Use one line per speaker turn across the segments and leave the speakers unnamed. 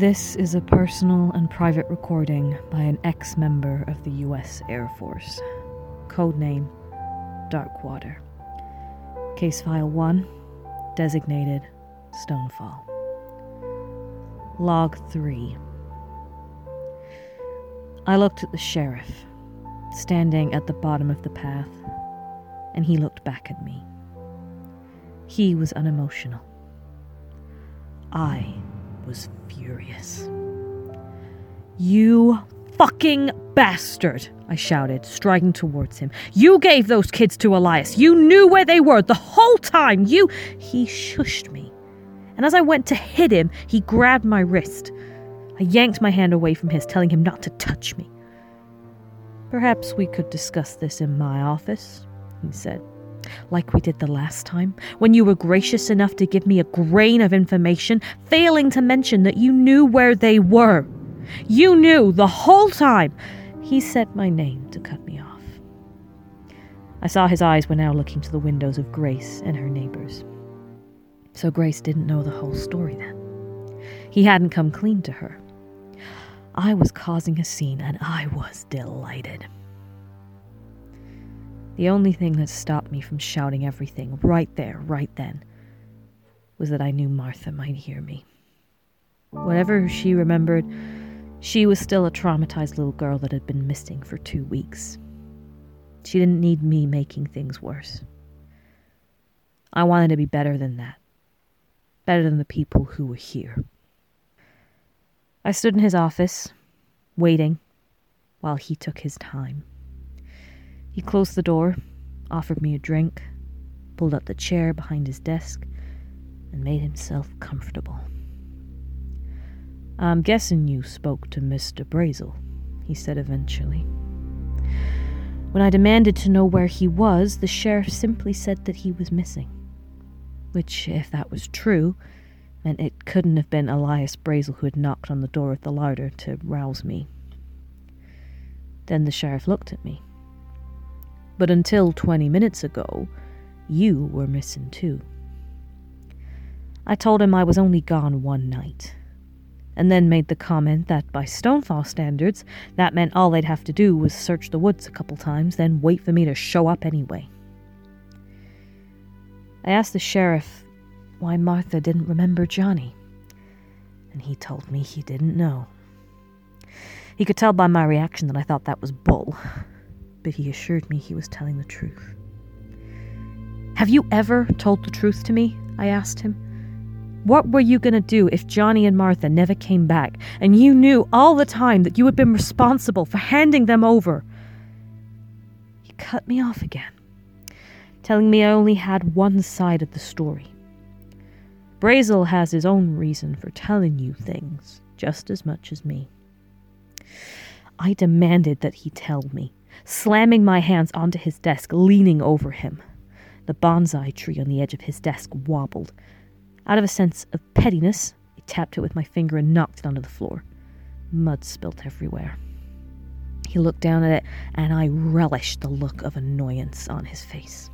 This is a personal and private recording by an ex member of the US Air Force. Codename Darkwater. Case File 1, designated Stonefall. Log 3. I looked at the sheriff, standing at the bottom of the path, and he looked back at me. He was unemotional. I was furious. You fucking bastard! I shouted, striding towards him. You gave those kids to Elias. You knew where they were the whole time. You. He shushed me. And as I went to hit him, he grabbed my wrist. I yanked my hand away from his, telling him not to touch me. Perhaps we could discuss this in my office, he said like we did the last time, when you were gracious enough to give me a grain of information, failing to mention that you knew where they were. You knew the whole time. He said my name to cut me off. I saw his eyes were now looking to the windows of Grace and her neighbors. So Grace didn't know the whole story then. He hadn't come clean to her. I was causing a scene, and I was delighted. The only thing that stopped me from shouting everything right there, right then, was that I knew Martha might hear me. Whatever she remembered, she was still a traumatized little girl that had been missing for two weeks. She didn't need me making things worse. I wanted to be better than that, better than the people who were here. I stood in his office, waiting, while he took his time. He closed the door, offered me a drink, pulled up the chair behind his desk, and made himself comfortable. I'm guessing you spoke to Mr. Brazel, he said eventually. When I demanded to know where he was, the sheriff simply said that he was missing. Which, if that was true, meant it couldn't have been Elias Brazel who had knocked on the door at the larder to rouse me. Then the sheriff looked at me. But until 20 minutes ago, you were missing too. I told him I was only gone one night, and then made the comment that by Stonefall standards, that meant all they'd have to do was search the woods a couple times, then wait for me to show up anyway. I asked the sheriff why Martha didn't remember Johnny, and he told me he didn't know. He could tell by my reaction that I thought that was bull, but he assured me he was telling the truth. Have you ever told the truth to me? I asked him. What were you going to do if Johnny and Martha never came back and you knew all the time that you had been responsible for handing them over? He cut me off again, telling me I only had one side of the story. Brazel has his own reason for telling you things just as much as me. I demanded that he tell me slamming my hands onto his desk, leaning over him. The bonsai tree on the edge of his desk wobbled. Out of a sense of pettiness, I tapped it with my finger and knocked it onto the floor. Mud spilt everywhere. He looked down at it, and I relished the look of annoyance on his face.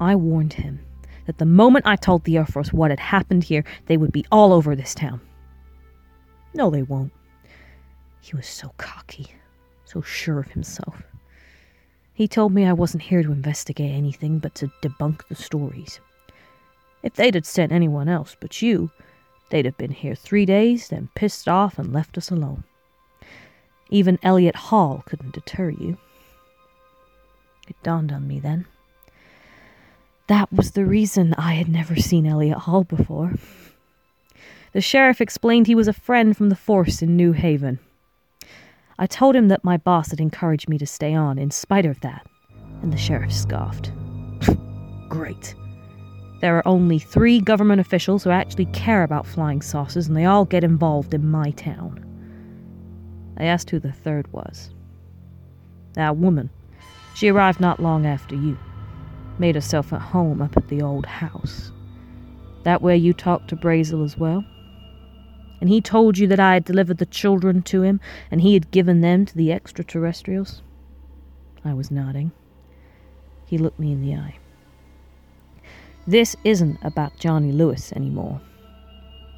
I warned him that the moment I told the Air Force what had happened here, they would be all over this town. No, they won't. He was so cocky so sure of himself. He told me I wasn't here to investigate anything but to debunk the stories. If they'd had sent anyone else but you, they'd have been here three days, then pissed off and left us alone. Even Elliot Hall couldn't deter you. It dawned on me then. That was the reason I had never seen Elliot Hall before. The sheriff explained he was a friend from the force in New Haven. I told him that my boss had encouraged me to stay on in spite of that, and the sheriff scoffed. Great. There are only three government officials who actually care about flying saucers, and they all get involved in my town. I asked who the third was. That woman. She arrived not long after you. Made herself at home up at the old house. That where you talked to Brazel as well? And he told you that I had delivered the children to him, and he had given them to the extraterrestrials? I was nodding. He looked me in the eye. This isn't about Johnny Lewis anymore.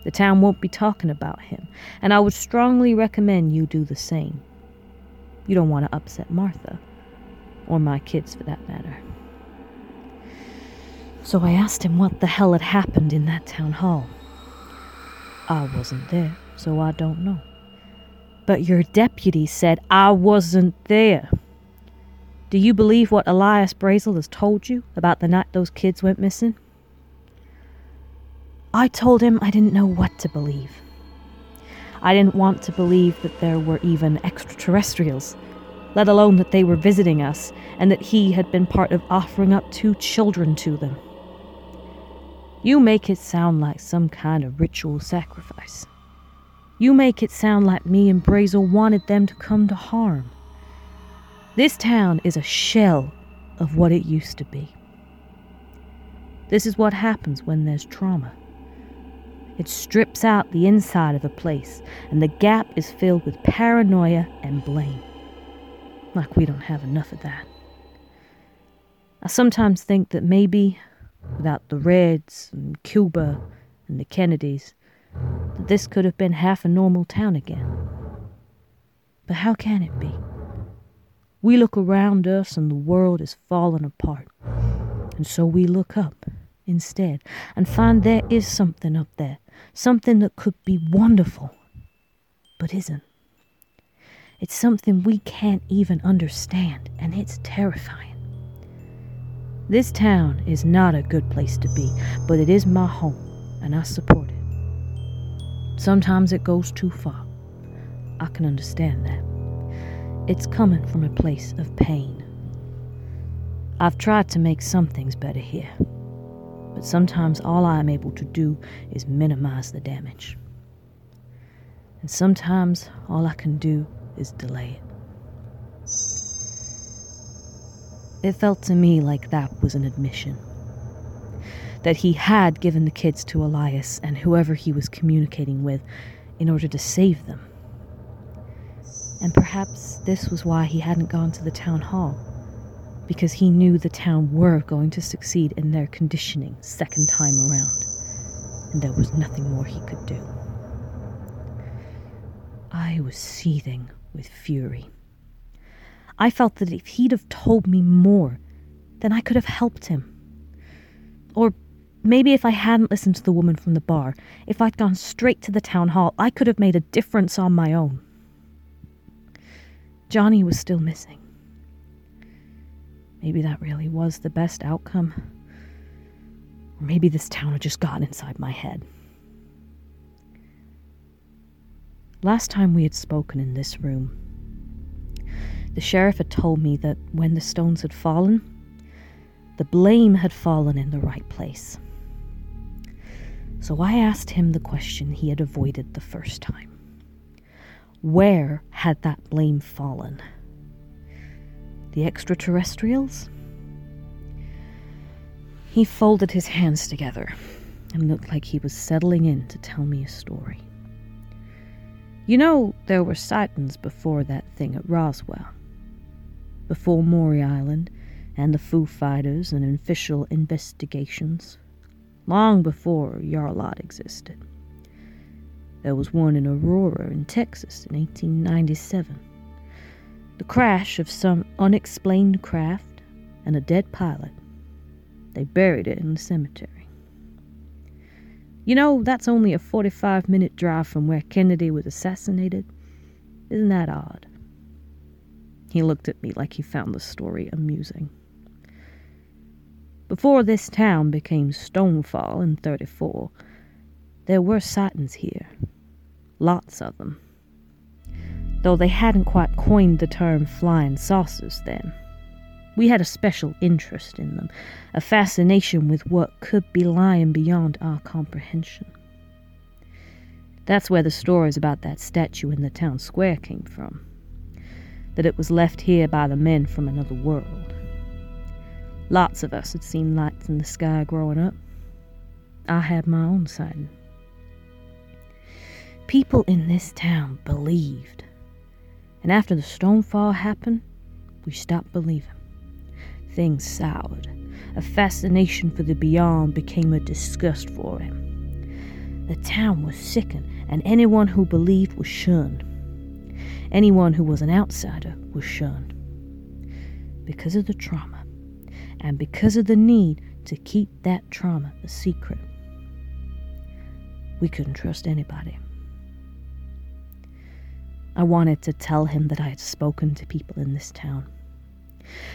The town won't be talking about him, and I would strongly recommend you do the same. You don't want to upset Martha, or my kids for that matter. So I asked him what the hell had happened in that town hall. I wasn't there, so I don't know. But your deputy said I wasn't there. Do you believe what Elias Brazel has told you about the night those kids went missing? I told him I didn't know what to believe. I didn't want to believe that there were even extraterrestrials, let alone that they were visiting us and that he had been part of offering up two children to them. You make it sound like some kind of ritual sacrifice. You make it sound like me and Brazel wanted them to come to harm. This town is a shell of what it used to be. This is what happens when there's trauma. It strips out the inside of a place, and the gap is filled with paranoia and blame. Like we don't have enough of that. I sometimes think that maybe without the Reds and Cuba and the Kennedys, that this could have been half a normal town again. But how can it be? We look around us and the world is falling apart. And so we look up instead and find there is something up there, something that could be wonderful, but isn't. It's something we can't even understand, and it's terrifying. This town is not a good place to be, but it is my home, and I support it. Sometimes it goes too far. I can understand that. It's coming from a place of pain. I've tried to make some things better here, but sometimes all I am able to do is minimize the damage. And sometimes all I can do is delay it. It felt to me like that was an admission. That he had given the kids to Elias and whoever he was communicating with in order to save them. And perhaps this was why he hadn't gone to the town hall, because he knew the town were going to succeed in their conditioning second time around, and there was nothing more he could do. I was seething with fury. I felt that if he'd have told me more, then I could have helped him. Or maybe if I hadn't listened to the woman from the bar, if I'd gone straight to the town hall, I could have made a difference on my own. Johnny was still missing. Maybe that really was the best outcome. Or maybe this town had just gotten inside my head. Last time we had spoken in this room, the sheriff had told me that when the stones had fallen, the blame had fallen in the right place. So I asked him the question he had avoided the first time Where had that blame fallen? The extraterrestrials? He folded his hands together and looked like he was settling in to tell me a story. You know, there were sightings before that thing at Roswell before Maury Island and the Foo Fighters and official investigations, long before Yarlot existed. There was one in Aurora, in Texas, in 1897. The crash of some unexplained craft and a dead pilot. They buried it in the cemetery. You know, that's only a 45 minute drive from where Kennedy was assassinated. Isn't that odd? He looked at me like he found the story amusing. Before this town became Stonefall in 34, there were sightings here. Lots of them. Though they hadn't quite coined the term flying saucers then. We had a special interest in them, a fascination with what could be lying beyond our comprehension. That's where the stories about that statue in the town square came from that it was left here by the men from another world. Lots of us had seen lights in the sky growing up. I had my own sighting. People in this town believed. And after the stonefall happened, we stopped believing. Things soured. A fascination for the beyond became a disgust for him. The town was sickened, and anyone who believed was shunned. Anyone who was an outsider was shunned. Because of the trauma, and because of the need to keep that trauma a secret, we couldn't trust anybody. I wanted to tell him that I had spoken to people in this town.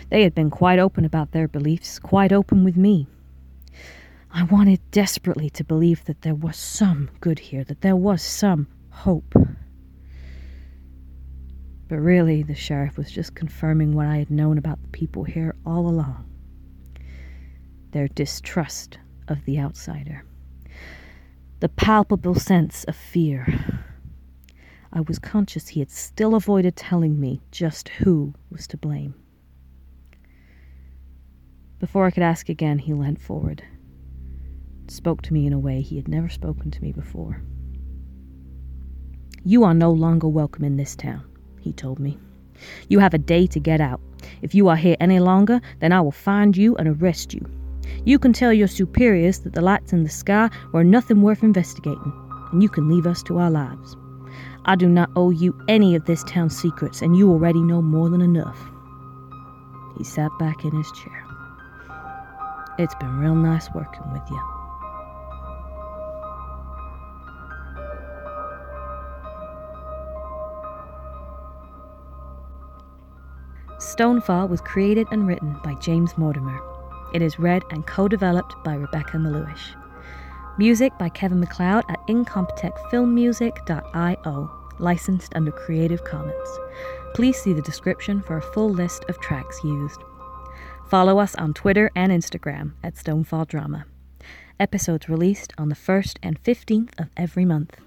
They had been quite open about their beliefs, quite open with me. I wanted desperately to believe that there was some good here, that there was some hope. But really, the sheriff was just confirming what I had known about the people here all along their distrust of the outsider, the palpable sense of fear. I was conscious he had still avoided telling me just who was to blame. Before I could ask again, he leant forward, spoke to me in a way he had never spoken to me before. You are no longer welcome in this town he told me. You have a day to get out. If you are here any longer, then I will find you and arrest you. You can tell your superiors that the lights in the sky were nothing worth investigating, and you can leave us to our lives. I do not owe you any of this town's secrets, and you already know more than enough. He sat back in his chair. It's been real nice working with you. Stonefall was created and written by James Mortimer. It is read and co developed by Rebecca Maluish. Music by Kevin MacLeod at incompetechfilmmusic.io, licensed under Creative Commons. Please see the description for a full list of tracks used. Follow us on Twitter and Instagram at Stonefall Drama. Episodes released on the 1st and 15th of every month.